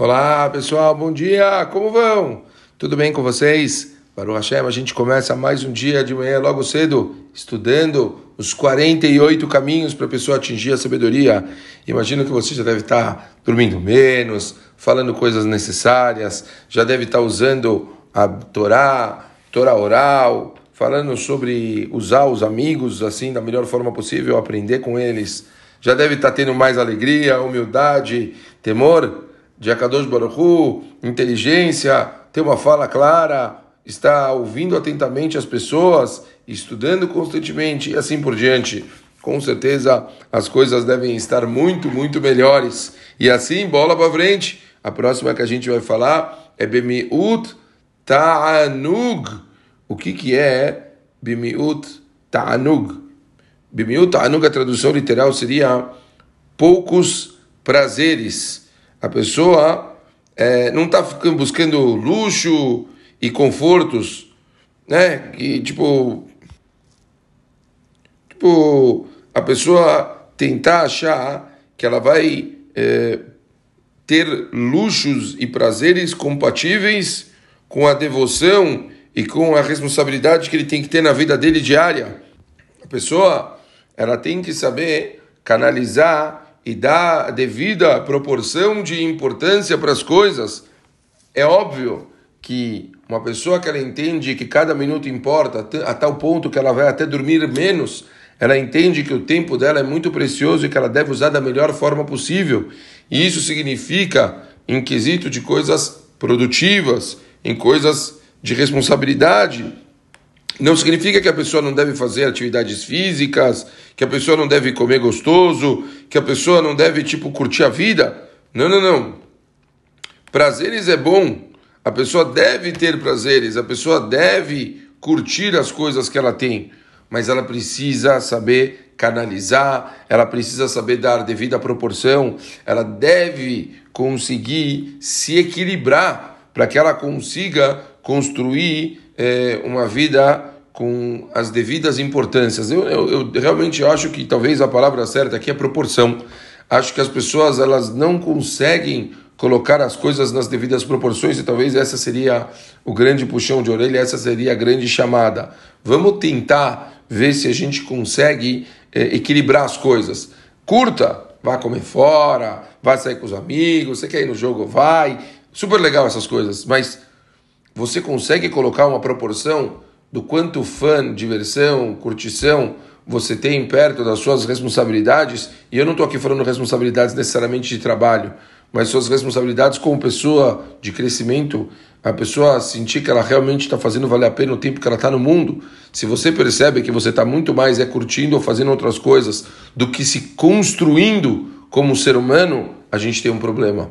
Olá pessoal, bom dia, como vão? Tudo bem com vocês? O Hashem, a gente começa mais um dia de manhã logo cedo, estudando os 48 caminhos para a pessoa atingir a sabedoria. Imagino que você já deve estar dormindo menos, falando coisas necessárias, já deve estar usando a Torá, Torá oral, falando sobre usar os amigos assim da melhor forma possível, aprender com eles. Já deve estar tendo mais alegria, humildade, temor de Akadosh Baruchu, inteligência, ter uma fala clara, está ouvindo atentamente as pessoas, estudando constantemente e assim por diante. Com certeza as coisas devem estar muito, muito melhores. E assim, bola para frente. A próxima que a gente vai falar é Bemiut Ta'anug. O que, que é Bemiut Ta'anug? Bemiut Ta'anug, a tradução literal seria poucos prazeres a pessoa é, não está buscando luxo e confortos, né? Que tipo, tipo a pessoa tentar achar que ela vai é, ter luxos e prazeres compatíveis com a devoção e com a responsabilidade que ele tem que ter na vida dele diária. A pessoa ela tem que saber canalizar e dá a devida proporção de importância para as coisas, é óbvio que uma pessoa que ela entende que cada minuto importa, a tal ponto que ela vai até dormir menos, ela entende que o tempo dela é muito precioso e que ela deve usar da melhor forma possível. E isso significa em quesito de coisas produtivas, em coisas de responsabilidade, não significa que a pessoa não deve fazer atividades físicas, que a pessoa não deve comer gostoso, que a pessoa não deve, tipo, curtir a vida. Não, não, não. Prazeres é bom. A pessoa deve ter prazeres, a pessoa deve curtir as coisas que ela tem, mas ela precisa saber canalizar, ela precisa saber dar devida proporção, ela deve conseguir se equilibrar para que ela consiga construir é, uma vida com as devidas importâncias. Eu, eu, eu, realmente acho que talvez a palavra certa aqui é proporção. Acho que as pessoas elas não conseguem colocar as coisas nas devidas proporções e talvez essa seria o grande puxão de orelha, essa seria a grande chamada. Vamos tentar ver se a gente consegue é, equilibrar as coisas. Curta, vá comer fora, vá sair com os amigos, você quer ir no jogo, vai. Super legal essas coisas, mas você consegue colocar uma proporção do quanto fã, diversão, curtição você tem perto das suas responsabilidades, e eu não estou aqui falando responsabilidades necessariamente de trabalho, mas suas responsabilidades como pessoa de crescimento, a pessoa sentir que ela realmente está fazendo valer a pena o tempo que ela está no mundo. Se você percebe que você está muito mais é curtindo ou fazendo outras coisas do que se construindo como ser humano, a gente tem um problema.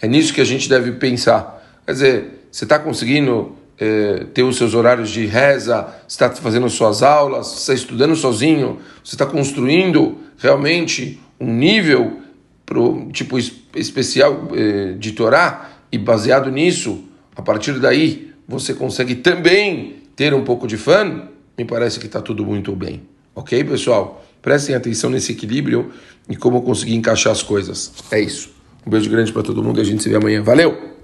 É nisso que a gente deve pensar. Quer dizer, você está conseguindo é, ter os seus horários de reza, está fazendo suas aulas, está estudando sozinho, você está construindo realmente um nível pro, tipo especial é, de Torá e baseado nisso, a partir daí você consegue também ter um pouco de fã, me parece que está tudo muito bem. Ok, pessoal? Prestem atenção nesse equilíbrio e como conseguir encaixar as coisas. É isso. Um beijo grande para todo mundo e a gente se vê amanhã. Valeu!